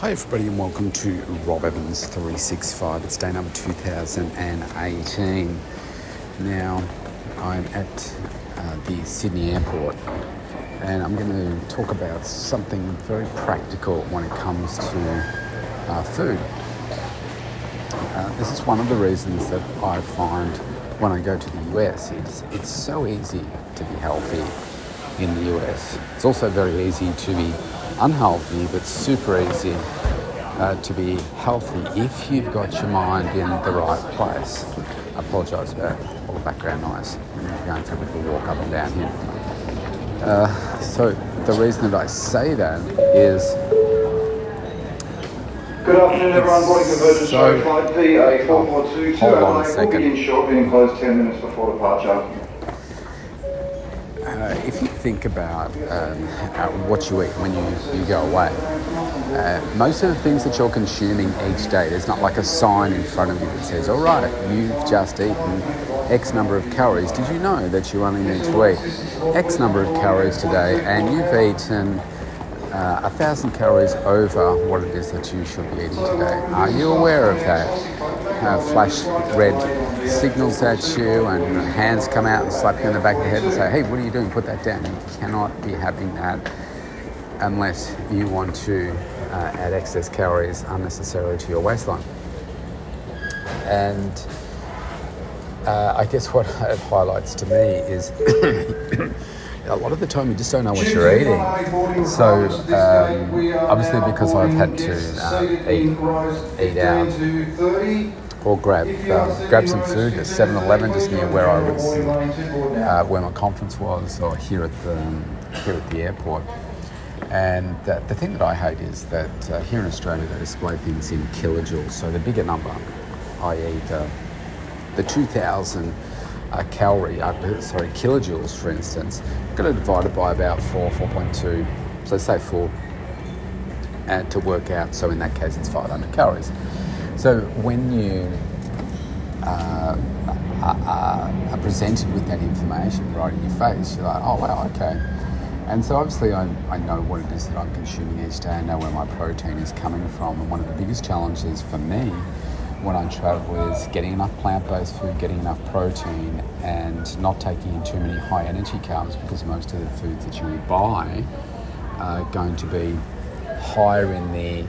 Hi, everybody, and welcome to Rob Evans 365. It's day number 2018. Now, I'm at uh, the Sydney airport and I'm going to talk about something very practical when it comes to uh, food. Uh, this is one of the reasons that I find when I go to the US, it's, it's so easy to be healthy in the US. It's also very easy to be unhealthy, but super easy uh, to be healthy if you've got your mind in the right place. I apologise about all the background noise. I'm going for a little walk up and down here. Uh, so the reason that I say that is. Good afternoon, everyone. Boarding convergence So- show flight PA442 Hold on a Adelaide will second. begin shortly and close 10 minutes before departure. Uh, think about um, uh, what you eat when you, you go away, uh, most of the things that you're consuming each day, there's not like a sign in front of you that says, all right, you've just eaten X number of calories. Did you know that you only need to eat X number of calories today and you've eaten uh, a thousand calories over what it is that you should be eating today? Are you aware of that? Uh, flash red signals at you and hands come out and slap you on the back of the head and say, hey, what are you doing? Put that down. You cannot be having that unless you want to uh, add excess calories unnecessarily to your waistline. And uh, I guess what it highlights to me is a lot of the time you just don't know what you're eating. So um, obviously because I've had to uh, eat, eat out or grab um, grab some food at 7-Eleven just near where I was, uh, where my conference was, or here at the here at the airport. And uh, the thing that I hate is that uh, here in Australia they display things in kilojoules. So the bigger number, i.e. the the 2,000 uh, calorie, uh, sorry, kilojoules, for instance, got to divide it by about four, 4.2, so say four, and to work out. So in that case, it's 500 calories. So when you uh, are, are presented with that information right in your face, you're like, oh wow, okay. And so obviously I, I know what it is that I'm consuming each day. I know where my protein is coming from. And one of the biggest challenges for me when I travel is getting enough plant-based food, getting enough protein, and not taking in too many high energy carbs because most of the foods that you buy are going to be higher in the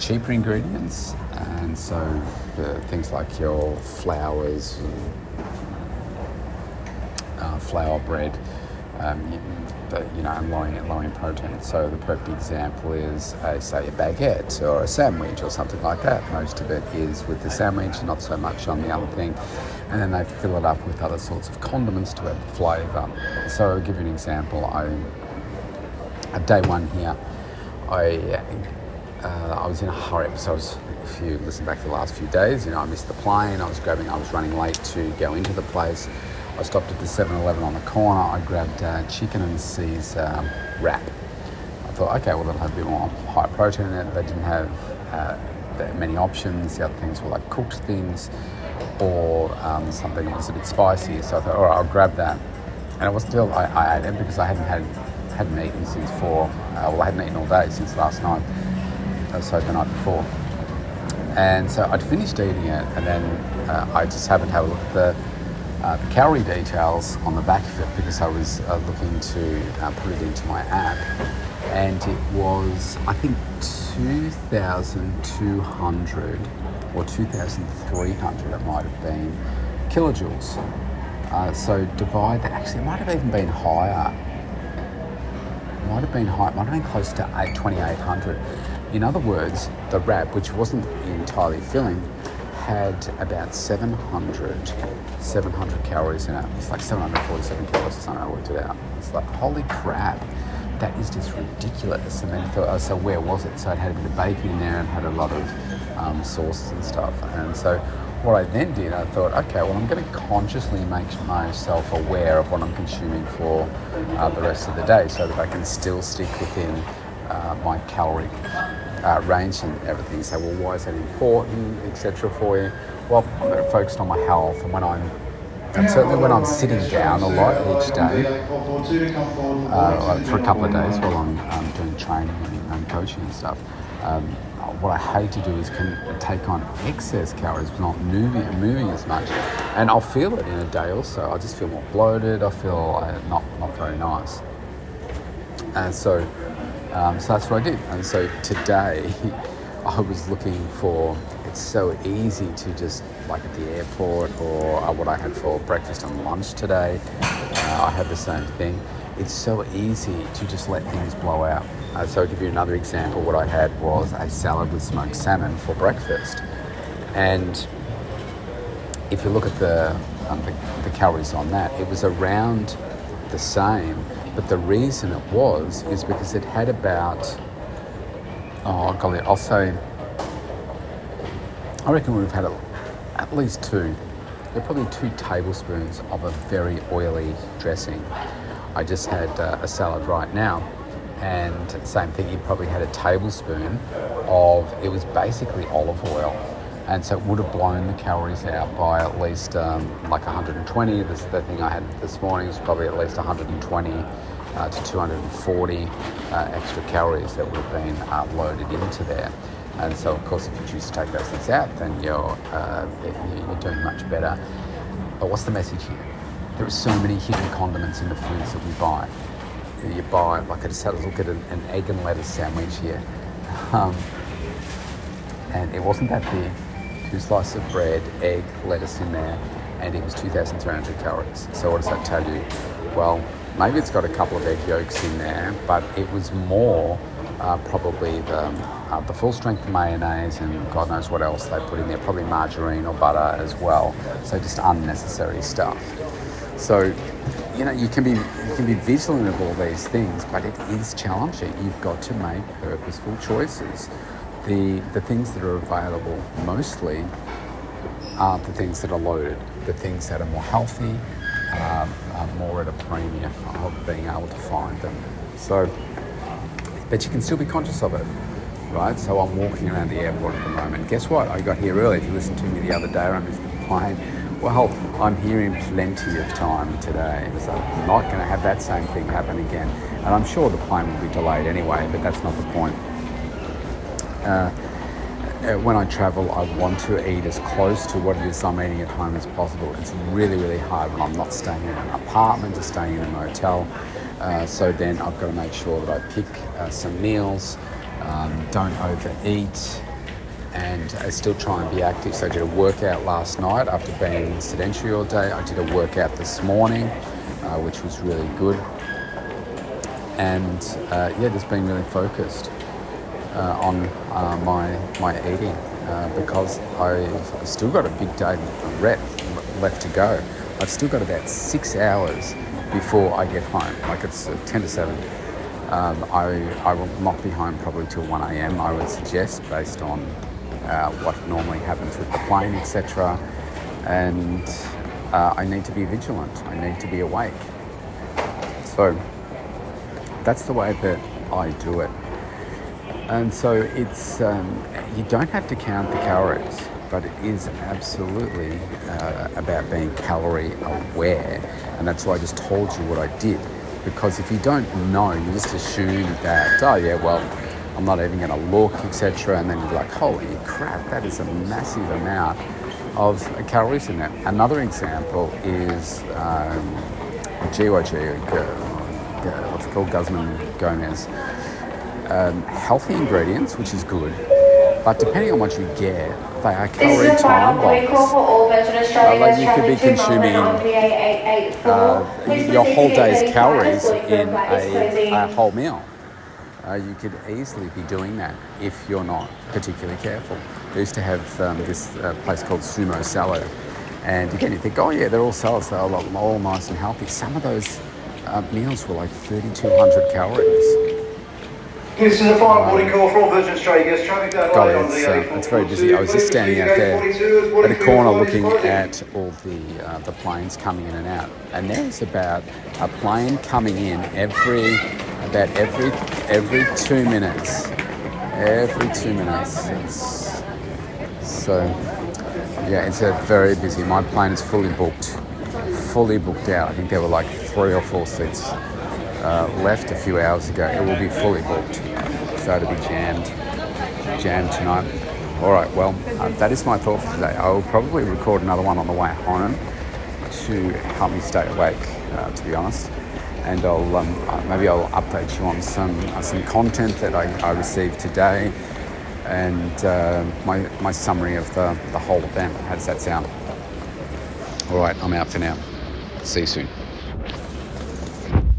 cheaper ingredients. And so the things like your flours, uh, flour bread, um, you, the, you know, and low in, low in protein. So the perfect example is, uh, say, a baguette or a sandwich or something like that. Most of it is with the sandwich, not so much on the other thing. And then they fill it up with other sorts of condiments to add flavour. So I'll give you an example. I, at day one here, I was in a hurry. So was, if you listen back to the last few days, you know, I missed the plane. I was grabbing, I was running late to go into the place. I stopped at the 7-Eleven on the corner. I grabbed uh, chicken and Caesar wrap. I thought, okay, well, that'll have a bit more high protein in it. They didn't have uh, that many options. The other things were like cooked things or um, something that was a bit spicy. So I thought, all right, I'll grab that. And it wasn't until I, I ate it because I hadn't had hadn't eaten since four. Uh, well, I hadn't eaten all day since last night. Uh, so the night before. And so I'd finished eating it, and then uh, I just happened to have a look at the, uh, the calorie details on the back of it because I was uh, looking to uh, put it into my app. And it was, I think, 2,200 or 2,300, it might have been, kilojoules. Uh, so divide that, actually, it might have even been higher might have been high, might have been close to 8, 2800. In other words, the wrap, which wasn't entirely filling, had about 700, 700 calories in it. It's like 747 calories or something, I worked it out. It's like, holy crap, that is just ridiculous. And then I thought, oh, so where was it? So it had a bit of bacon in there and had a lot of um, sauces and stuff. And so what I then did, I thought, okay, well, I'm going to consciously make myself aware of what I'm consuming for uh, the rest of the day so that I can still stick within uh, my calorie uh, range and everything. So, well, why is that important, etc. for you? Well, I'm focused on my health, and when I'm and certainly when I'm sitting down a lot each day, uh, for a couple of days while I'm um, doing training and, and coaching and stuff, Um, what I hate to do is can take on excess calories, not moving moving as much, and I'll feel it in a day or so. I just feel more bloated. I feel uh, not not very nice, and so um, so that's what I did. And so today, I was looking for. It's so easy to just like at the airport or uh, what I had for breakfast and lunch today. Uh, I had the same thing. It's so easy to just let things blow out. Uh, so, I'll give you another example. What I had was a salad with smoked salmon for breakfast. And if you look at the, um, the, the calories on that, it was around the same. But the reason it was is because it had about, oh, golly, I'll say, I reckon we've had at least two. Probably two tablespoons of a very oily dressing. I just had uh, a salad right now and same thing, you probably had a tablespoon of, it was basically olive oil. And so it would have blown the calories out by at least um, like 120. This, the thing I had this morning was probably at least 120 uh, to 240 uh, extra calories that would have been uh, loaded into there. And so, of course, if you choose to take those things out, then you're, uh, you're doing much better. But what's the message here? There are so many hidden condiments in the foods that we buy you buy, like I just had a look at an, an egg and lettuce sandwich here. Um, and it wasn't that big. Two slices of bread, egg, lettuce in there, and it was 2,300 calories. So what does that tell you? Well, maybe it's got a couple of egg yolks in there, but it was more uh, probably the, uh, the full strength mayonnaise and God knows what else they put in there, probably margarine or butter as well. So just unnecessary stuff. So you know, you can be you can be vigilant of all these things, but it is challenging. You've got to make purposeful choices. The the things that are available mostly are the things that are loaded, the things that are more healthy, um, are more at a premium of being able to find them. So, but you can still be conscious of it, right? So I'm walking around the airport at the moment. Guess what? I got here early. If you listened to me the other day, I'm the plane well, I'm here in plenty of time today, so I'm not going to have that same thing happen again. And I'm sure the plane will be delayed anyway, but that's not the point. Uh, uh, when I travel, I want to eat as close to what it is I'm eating at home as possible. It's really, really hard when I'm not staying in an apartment or staying in a motel. Uh, so then I've got to make sure that I pick uh, some meals, um, don't overeat, and I still try and be active. So I did a workout last night after being sedentary all day. I did a workout this morning, uh, which was really good. And uh, yeah, just being really focused uh, on uh, my my eating uh, because I've still got a big day rep left to go. I've still got about six hours before I get home. Like it's 10 to 7. Um, I, I will not be home probably till 1 a.m. I would suggest based on uh, what normally happens with the plane, etc. And uh, I need to be vigilant. I need to be awake. So that's the way that I do it. And so it's um, you don't have to count the calories, but it is absolutely uh, about being calorie aware. And that's why I just told you what I did. Because if you don't know, you just assume that, oh yeah, well, I'm not even going to look, etc. And then you're like, holy crap, that is a massive amount of calories in that. Another example is um, GYG, uh, what's it called, Guzman Gomez. Um, healthy ingredients, which is good, but depending on what you get, they are calorie time bombs. Uh, like you could be consuming uh, your whole day's calories in a, a whole meal. Uh, you could easily be doing that if you're not particularly careful. We used to have um, this uh, place called Sumo Salad, and again, you think, oh yeah, they're all salads, they're all, all nice and healthy. Some of those uh, meals were like 3,200 calories. This is a final boarding call for all Virgin Australia guests. Traffic that God, it's, uh, it's very busy. I was just standing out there at a corner looking at all the uh, the planes coming in and out, and there's about a plane coming in every about every every two minutes. Every two minutes. It's, so yeah, it's a very busy. My plane is fully booked, fully booked out. I think there were like three or four seats uh, left a few hours ago. It will be fully booked, so it'll be jammed. jammed tonight. All right, well, uh, that is my thought for today. I will probably record another one on the way home to help me stay awake, uh, to be honest. And I'll um, maybe I'll update you on some uh, some content that I, I received today and uh, my, my summary of the, the whole event. How does that sound? All right, I'm out for now. See you soon.